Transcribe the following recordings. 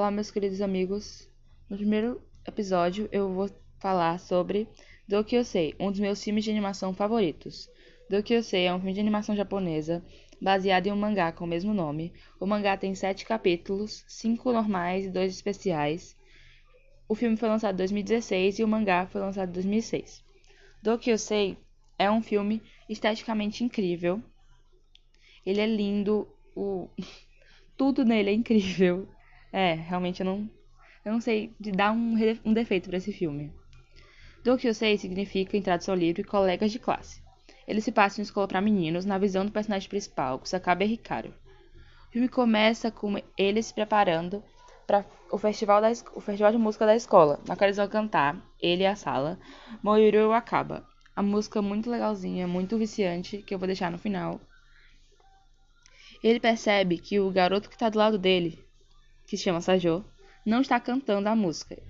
Olá, meus queridos amigos. No primeiro episódio, eu vou falar sobre Do Que Eu Sei, um dos meus filmes de animação favoritos. Do Que Eu Sei é um filme de animação japonesa baseado em um mangá com o mesmo nome. O mangá tem sete capítulos, cinco normais e dois especiais. O filme foi lançado em 2016 e o mangá foi lançado em 2006. Do Que Eu Sei é um filme esteticamente incrível. Ele é lindo, o... tudo nele é incrível. É, realmente eu não, eu não sei de dar um, um defeito para esse filme. Do que eu sei significa, em tradução livre, colegas de classe. Ele se passa em escola para meninos, na visão do personagem principal, Kusakabe Ricardo. O filme começa com eles se preparando para o festival, da, o festival de música da escola, na qual eles vão cantar, ele e a sala, Moiru Acaba. A música muito legalzinha, muito viciante, que eu vou deixar no final. Ele percebe que o garoto que está do lado dele que se chama Sajô, não está cantando a música.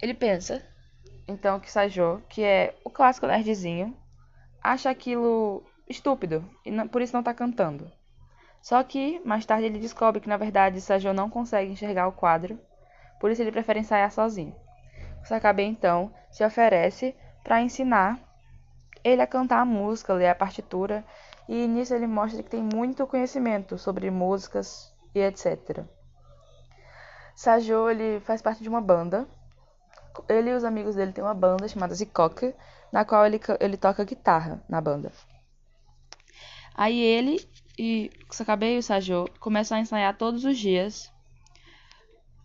Ele pensa, então, que Sajô, que é o clássico nerdzinho, acha aquilo estúpido e não, por isso não está cantando. Só que, mais tarde, ele descobre que, na verdade, Sajô não consegue enxergar o quadro, por isso ele prefere ensaiar sozinho. Sakabe, então, se oferece para ensinar ele a cantar a música, ler a partitura, e nisso ele mostra que tem muito conhecimento sobre músicas e etc. Sajô, ele faz parte de uma banda. Ele e os amigos dele têm uma banda chamada Zikok, na qual ele, ele toca guitarra na banda. Aí ele e Sakabe e o Sajô começam a ensaiar todos os dias.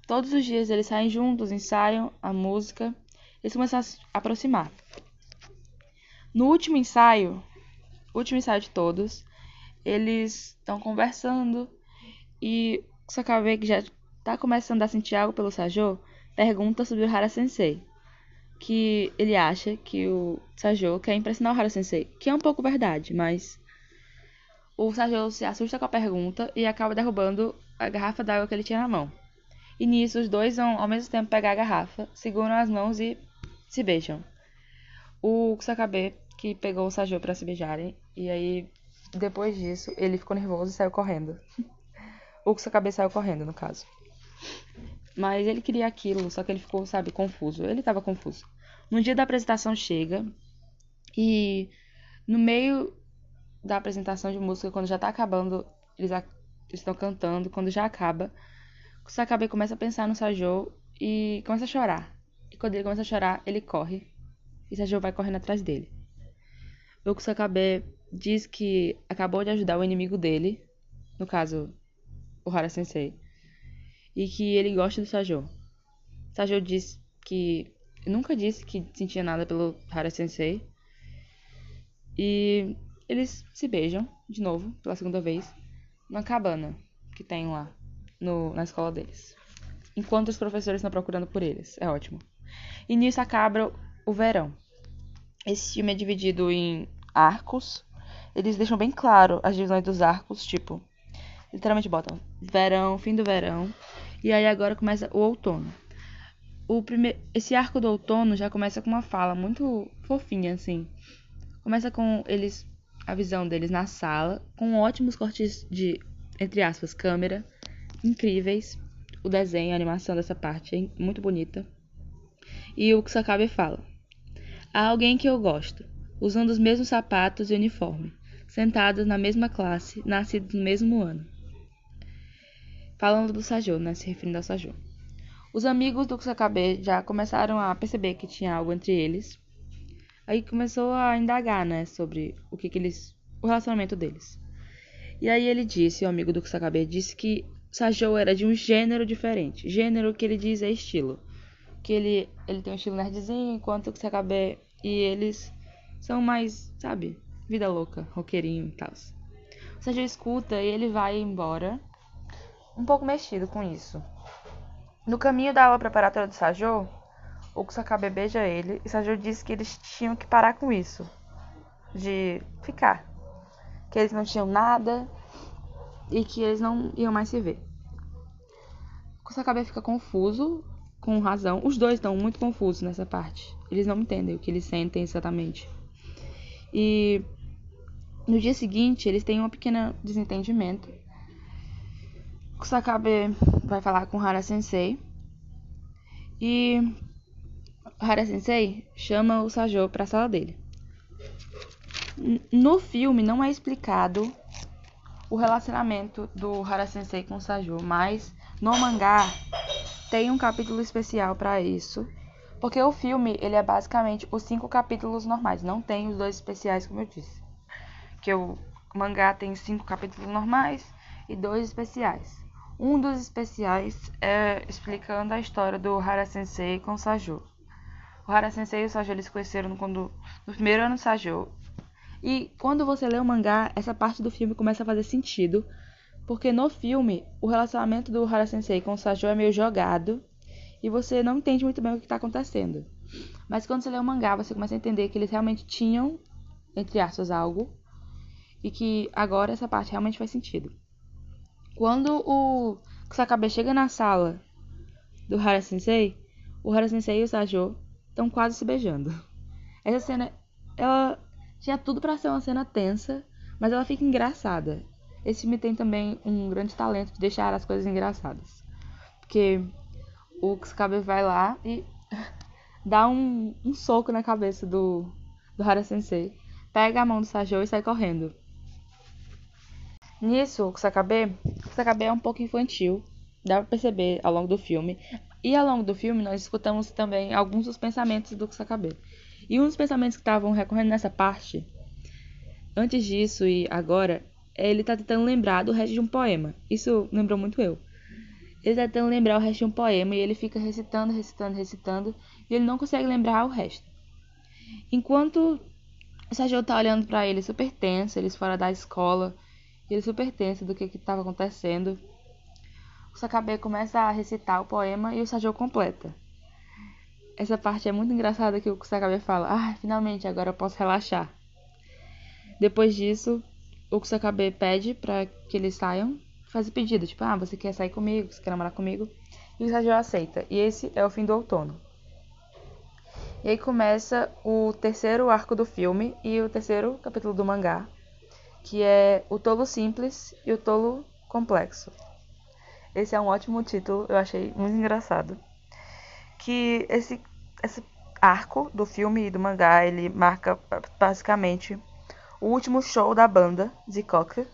Todos os dias eles saem juntos, ensaiam a música. Eles começam a se aproximar. No último ensaio, último ensaio de todos, eles estão conversando e Sakabe, que já tá começando a sentir algo pelo Sajô, pergunta sobre o Hara Sensei. Que ele acha que o Sajô quer impressionar o Hara Sensei. Que é um pouco verdade, mas. O Sajô se assusta com a pergunta e acaba derrubando a garrafa d'água que ele tinha na mão. E nisso, os dois vão ao mesmo tempo pegar a garrafa, seguram as mãos e se beijam. O Kusakabe, que pegou o Sajô para se beijarem, e aí, depois disso, ele ficou nervoso e saiu correndo. o Kusakabe saiu correndo, no caso. Mas ele queria aquilo, só que ele ficou, sabe, confuso. Ele estava confuso. No dia da apresentação chega e no meio da apresentação de música, quando já tá acabando, eles estão cantando, quando já acaba, o Sakabe começa a pensar no Sajou e começa a chorar. E quando ele começa a chorar, ele corre. E Sajou vai correndo atrás dele. O Kusakabe diz que acabou de ajudar o inimigo dele, no caso, o Hara Sensei, e que ele gosta do Sajô. Sajô disse que nunca disse que sentia nada pelo Hara Sensei. E eles se beijam de novo, pela segunda vez, na cabana que tem lá no, na escola deles. Enquanto os professores estão procurando por eles. É ótimo. E nisso acaba o verão. Esse filme é dividido em arcos. Eles deixam bem claro as divisões dos arcos, tipo, literalmente botam verão, fim do verão, e aí agora começa o outono. O prime... Esse arco do outono já começa com uma fala muito fofinha, assim. Começa com eles, a visão deles na sala, com ótimos cortes de, entre aspas, câmera, incríveis. O desenho, a animação dessa parte é muito bonita. E o Kusakabe fala: Há alguém que eu gosto, usando os mesmos sapatos e uniforme, sentados na mesma classe, nascidos no mesmo ano falando do Sajô, né, se referindo ao Sajô. Os amigos do Kusakabe já começaram a perceber que tinha algo entre eles. Aí começou a indagar, né, sobre o que, que eles, o relacionamento deles. E aí ele disse, o amigo do Kusakabe disse que Sajô era de um gênero diferente. Gênero que ele diz é estilo. Que ele, ele tem um estilo nerdzinho, enquanto o Kusakabe e eles são mais, sabe, vida louca, roqueirinho e tal. Sajô escuta e ele vai embora um pouco mexido com isso. No caminho da aula preparatória do Sajô, o Kusakabe beija ele e Sajô disse que eles tinham que parar com isso, de ficar, que eles não tinham nada e que eles não iam mais se ver. O Kusakabe fica confuso, com razão. Os dois estão muito confusos nessa parte. Eles não entendem o que eles sentem exatamente. E no dia seguinte, eles têm um pequeno desentendimento Kusakabe vai falar com Hara Sensei. E Hara Sensei chama o Sajo para a sala dele. No filme não é explicado o relacionamento do Hara Sensei com o Sajo, mas no mangá tem um capítulo especial para isso, porque o filme ele é basicamente os cinco capítulos normais, não tem os dois especiais como eu disse. Que o mangá tem cinco capítulos normais e dois especiais. Um dos especiais é explicando a história do Hara Sensei com o Sajo. O Hara Sensei e o Sajo eles se conheceram quando, no primeiro ano do Sajo e quando você lê o mangá, essa parte do filme começa a fazer sentido, porque no filme o relacionamento do Hara Sensei com o Sajo é meio jogado e você não entende muito bem o que está acontecendo. Mas quando você lê o mangá, você começa a entender que eles realmente tinham, entre aspas, algo e que agora essa parte realmente faz sentido. Quando o Kusakabe chega na sala do Hara Sensei, o Hara Sensei e o Sajo estão quase se beijando. Essa cena, ela tinha tudo para ser uma cena tensa, mas ela fica engraçada. Esse filme tem também um grande talento de deixar as coisas engraçadas. Porque o Kusakabe vai lá e dá um, um soco na cabeça do, do Hara Sensei, pega a mão do Sajo e sai correndo. Nisso, o Kusakabe, Kusakabe é um pouco infantil, dá pra perceber ao longo do filme. E ao longo do filme nós escutamos também alguns dos pensamentos do Kusakabe. E um dos pensamentos que estavam recorrendo nessa parte, antes disso e agora, é ele tá tentando lembrar do resto de um poema. Isso lembrou muito eu. Ele tá tentando lembrar o resto de um poema e ele fica recitando, recitando, recitando, e ele não consegue lembrar o resto. Enquanto o Sérgio tá olhando para ele super tenso, eles fora da escola, ele super tenso do que que tava acontecendo. O Sakabe começa a recitar o poema e o Sérgio completa. Essa parte é muito engraçada que o Kusakabe fala: Ah, finalmente, agora eu posso relaxar. Depois disso, o Kusakabe pede para que eles saiam, faz o pedido, tipo, ah, você quer sair comigo, você quer namorar comigo? E o Sajou aceita. E esse é o fim do outono. E aí começa o terceiro arco do filme e o terceiro capítulo do mangá, que é o Tolo Simples e o Tolo Complexo. Esse é um ótimo título, eu achei muito engraçado. Que esse esse arco do filme e do mangá, ele marca basicamente o último show da banda, Zikok,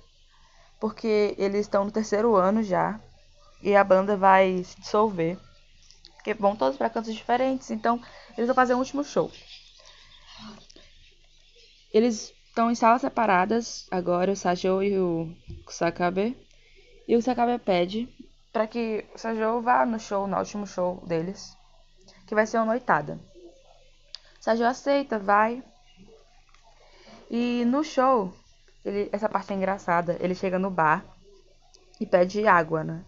porque eles estão no terceiro ano já e a banda vai se dissolver. Porque vão todos para cantos diferentes, então eles vão fazer um último show. Eles estão em salas separadas agora, o Sajou e o Kusakabe. E o Kusakabe pede para que o Sajou vá no show, no último show deles que vai ser uma noitada. Sérgio aceita, vai. E no show, ele, essa parte é engraçada. Ele chega no bar e pede água, né?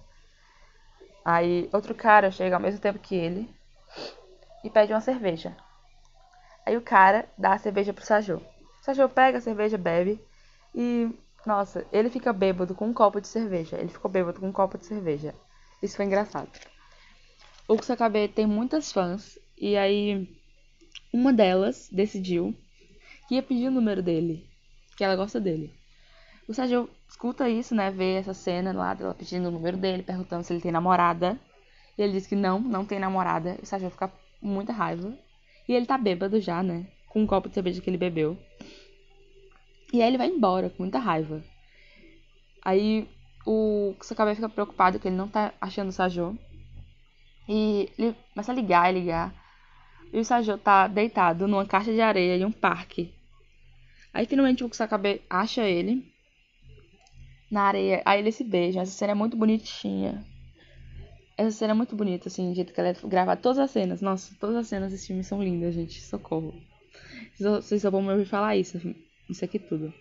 Aí outro cara chega ao mesmo tempo que ele e pede uma cerveja. Aí o cara dá a cerveja pro Sajô. O Sajô pega a cerveja, bebe e, nossa, ele fica bêbado com um copo de cerveja. Ele ficou bêbado com um copo de cerveja. Isso foi engraçado. O Kusakabe tem muitas fãs e aí uma delas decidiu que ia pedir o número dele, que ela gosta dele. O Sérgio escuta isso, né? Vê essa cena lá dela pedindo o número dele, perguntando se ele tem namorada. E ele diz que não, não tem namorada. O Sérgio fica com muita raiva. E ele tá bêbado já, né? Com um copo de cerveja que ele bebeu. E aí ele vai embora com muita raiva. Aí o Kusakabe fica preocupado que ele não tá achando o Sajo. E ele começa a ligar e ligar. E o Sajô tá deitado numa caixa de areia em um parque. Aí finalmente o Kusakabe acha ele na areia. Aí eles se beijam. Essa cena é muito bonitinha. Essa cena é muito bonita, assim, do jeito que ela é. Todas as cenas, nossa, todas as cenas desse filme são lindas, gente. Socorro. Vocês só vão me ouvir falar isso. Isso aqui tudo.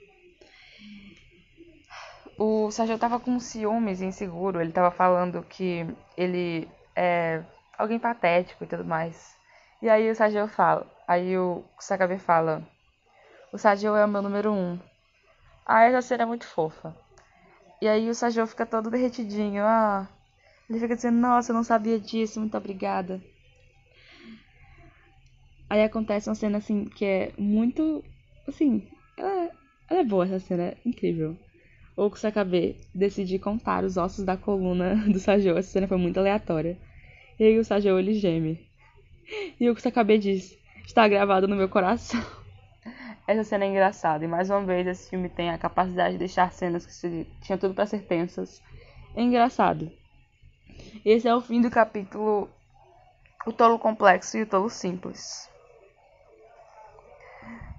O Sérgio tava com ciúmes inseguro. Ele tava falando que ele é, alguém patético e tudo mais. E aí o Sajio fala, aí o Sakabe fala, o Sajio é o meu número um. Ah, essa cena é muito fofa. E aí o Sajio fica todo derretidinho, ah, ele fica dizendo, nossa, eu não sabia disso, muito obrigada. Aí acontece uma cena assim que é muito, assim, ela, ela é boa essa cena, é incrível. O Kusakabe decide contar os ossos da coluna do Sajou. Essa cena foi muito aleatória. E aí o Sajou ele geme. E o Kusakabe diz: Está gravado no meu coração. Essa cena é engraçada. E mais uma vez esse filme tem a capacidade de deixar cenas que se... tinha tudo para ser tensas. É engraçado. Esse é o fim do capítulo O Tolo Complexo e o Tolo Simples.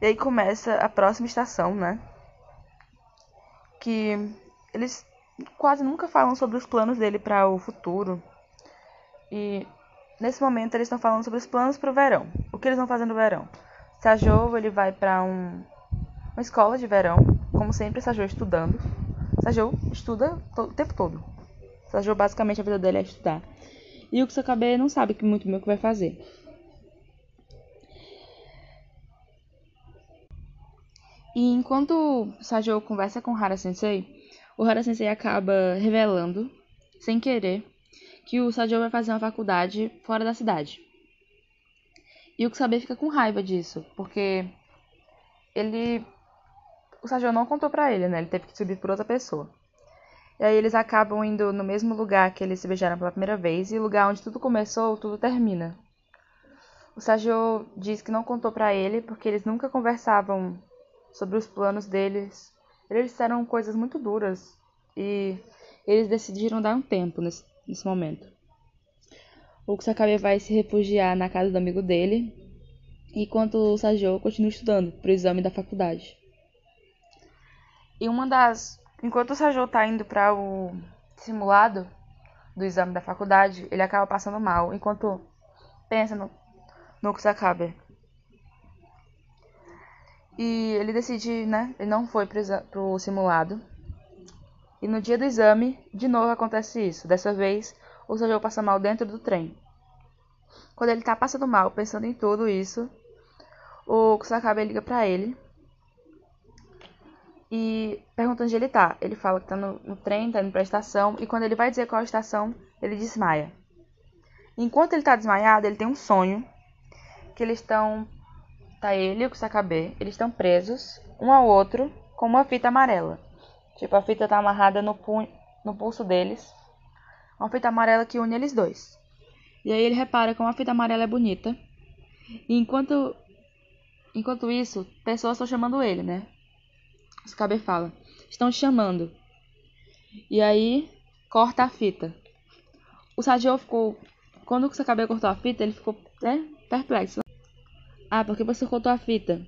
E aí começa a próxima estação, né? que eles quase nunca falam sobre os planos dele para o futuro. E nesse momento eles estão falando sobre os planos para o verão. O que eles vão fazer no verão? Sajou, ele vai para um, uma escola de verão, como sempre, Sajou estudando. Sajou estuda o tempo todo. Sajou basicamente a vida dele é estudar. E o Kusakabe não sabe muito bem o que vai fazer. E enquanto Sajou conversa com Hara Sensei, o Hara Sensei acaba revelando, sem querer, que o Sajou vai fazer uma faculdade fora da cidade. E o Kusabe fica com raiva disso, porque ele o Sajou não contou pra ele, né? Ele teve que subir por outra pessoa. E aí eles acabam indo no mesmo lugar que eles se beijaram pela primeira vez, e o lugar onde tudo começou, tudo termina. O Sajou diz que não contou para ele porque eles nunca conversavam sobre os planos deles. Eles disseram coisas muito duras e eles decidiram dar um tempo nesse, nesse momento. O Kusakabe vai se refugiar na casa do amigo dele, enquanto o Sajou continua estudando para o exame da faculdade. E uma das. Enquanto o Sajou está indo para o simulado do exame da faculdade, ele acaba passando mal, enquanto pensa no, no Kusakabe. E ele decide, né? Ele não foi pro, pro simulado. E no dia do exame, de novo acontece isso. Dessa vez, o Sojou passa mal dentro do trem. Quando ele tá passando mal, pensando em tudo isso, o Kusakabe liga pra ele e pergunta onde ele tá. Ele fala que tá no, no trem, tá indo pra estação, e quando ele vai dizer qual a estação, ele desmaia. Enquanto ele tá desmaiado, ele tem um sonho que eles estão Tá ele e o Kusakabe, eles estão presos, um ao outro, com uma fita amarela. Tipo, a fita tá amarrada no, punho, no pulso deles. Uma fita amarela que une eles dois. E aí ele repara como a fita amarela é bonita. E enquanto, enquanto isso, pessoas estão chamando ele, né? O Kusakabe fala, estão chamando. E aí, corta a fita. O Sajou ficou... Quando o Kusakabe cortou a fita, ele ficou né, perplexo. Ah, porque você cortou a fita.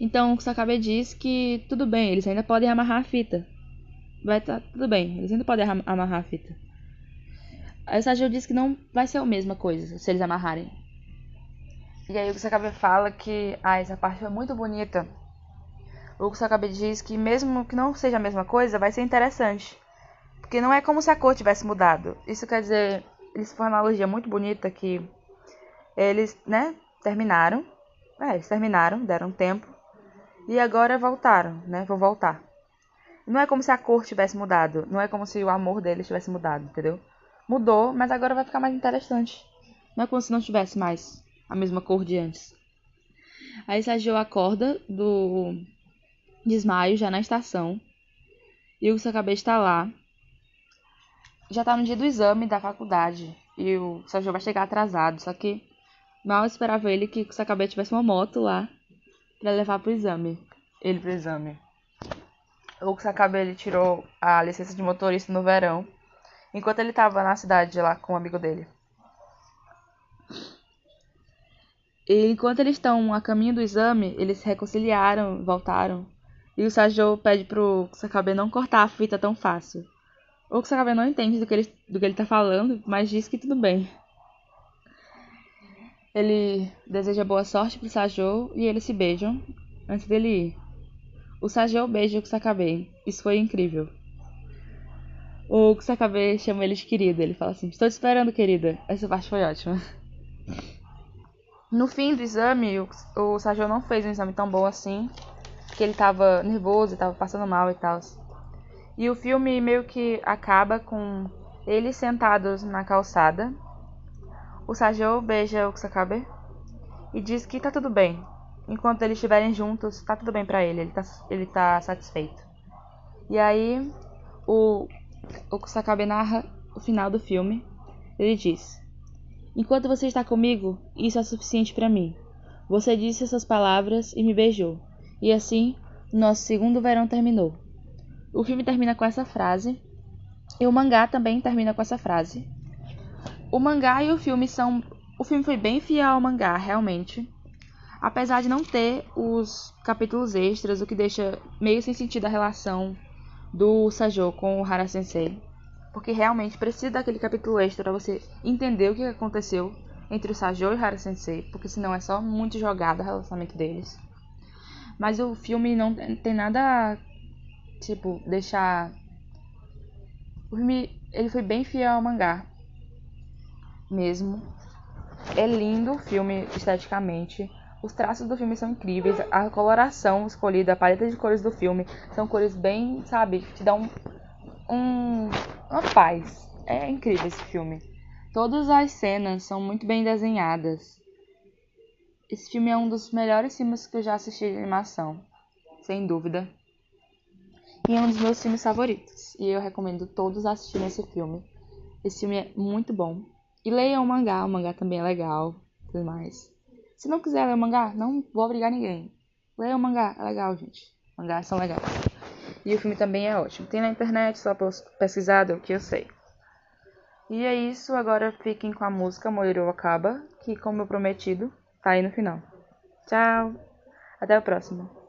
Então o Sakabe diz que tudo bem, eles ainda podem amarrar a fita. Vai tá tudo bem, eles ainda podem amarrar a fita. Aí o diz que não vai ser a mesma coisa se eles amarrarem. E aí o Sakabe fala que ah, essa parte foi muito bonita. O Sakabe diz que mesmo que não seja a mesma coisa, vai ser interessante. Porque não é como se a cor tivesse mudado. Isso quer dizer, isso foi uma analogia muito bonita que eles, né, terminaram. É, eles terminaram, deram tempo. E agora voltaram, né? Vão voltar. Não é como se a cor tivesse mudado. Não é como se o amor deles tivesse mudado, entendeu? Mudou, mas agora vai ficar mais interessante. Não é como se não tivesse mais a mesma cor de antes. Aí Sagio acorda do desmaio já na estação. E o Sakabe está lá. Já tá no dia do exame da faculdade. E o Sagio vai chegar atrasado. Só que Mal esperava ele que o Sakabe tivesse uma moto lá para levar pro exame. Ele pro exame. O Sakabe ele tirou a licença de motorista no verão, enquanto ele estava na cidade lá com um amigo dele. E enquanto eles estão a caminho do exame, eles se reconciliaram, voltaram. E o Sajou pede pro Sakabe não cortar a fita tão fácil. O Sakabe não entende do que ele, do que ele tá falando, mas diz que tudo bem. Ele deseja boa sorte pro Sajou e eles se beijam antes dele ir. O Sajou beija o Kusakabe. Isso foi incrível. O Kusakabe chama ele de querida. Ele fala assim: Estou te esperando, querida. Essa parte foi ótima. No fim do exame, o, o Sajou não fez um exame tão bom assim. Porque ele tava nervoso, tava passando mal e tal. E o filme meio que acaba com eles sentados na calçada o Sajou beija o Kusakabe e diz que tá tudo bem. Enquanto eles estiverem juntos, tá tudo bem para ele, ele tá, ele tá satisfeito. E aí o, o Kusakabe narra o final do filme. Ele diz: Enquanto você está comigo, isso é suficiente para mim. Você disse essas palavras e me beijou. E assim, nosso segundo verão terminou. O filme termina com essa frase. E o mangá também termina com essa frase. O mangá e o filme são. O filme foi bem fiel ao mangá, realmente. Apesar de não ter os capítulos extras, o que deixa meio sem sentido a relação do Sajo com o Hara Sensei. Porque realmente precisa daquele capítulo extra para você entender o que aconteceu entre o Sajo e o Hara Sensei. Porque senão é só muito jogado o relacionamento deles. Mas o filme não tem nada. Tipo, deixar. O filme ele foi bem fiel ao mangá. Mesmo. É lindo o filme esteticamente. Os traços do filme são incríveis, a coloração escolhida, a paleta de cores do filme são cores bem, sabe, te dá um, um uma paz. É incrível esse filme. Todas as cenas são muito bem desenhadas. Esse filme é um dos melhores filmes que eu já assisti de animação, sem dúvida. E é um dos meus filmes favoritos. E eu recomendo todos assistirem esse filme. Esse filme é muito bom. E leiam o mangá, o mangá também é legal, tudo mais. Se não quiser ler o mangá, não vou obrigar ninguém. Leia o mangá, é legal, gente. Mangás são legais. E o filme também é ótimo. Tem na internet, só pesquisado, o que eu sei. E é isso, agora fiquem com a música Moiro Acaba, que como eu prometido, tá aí no final. Tchau! Até o próximo.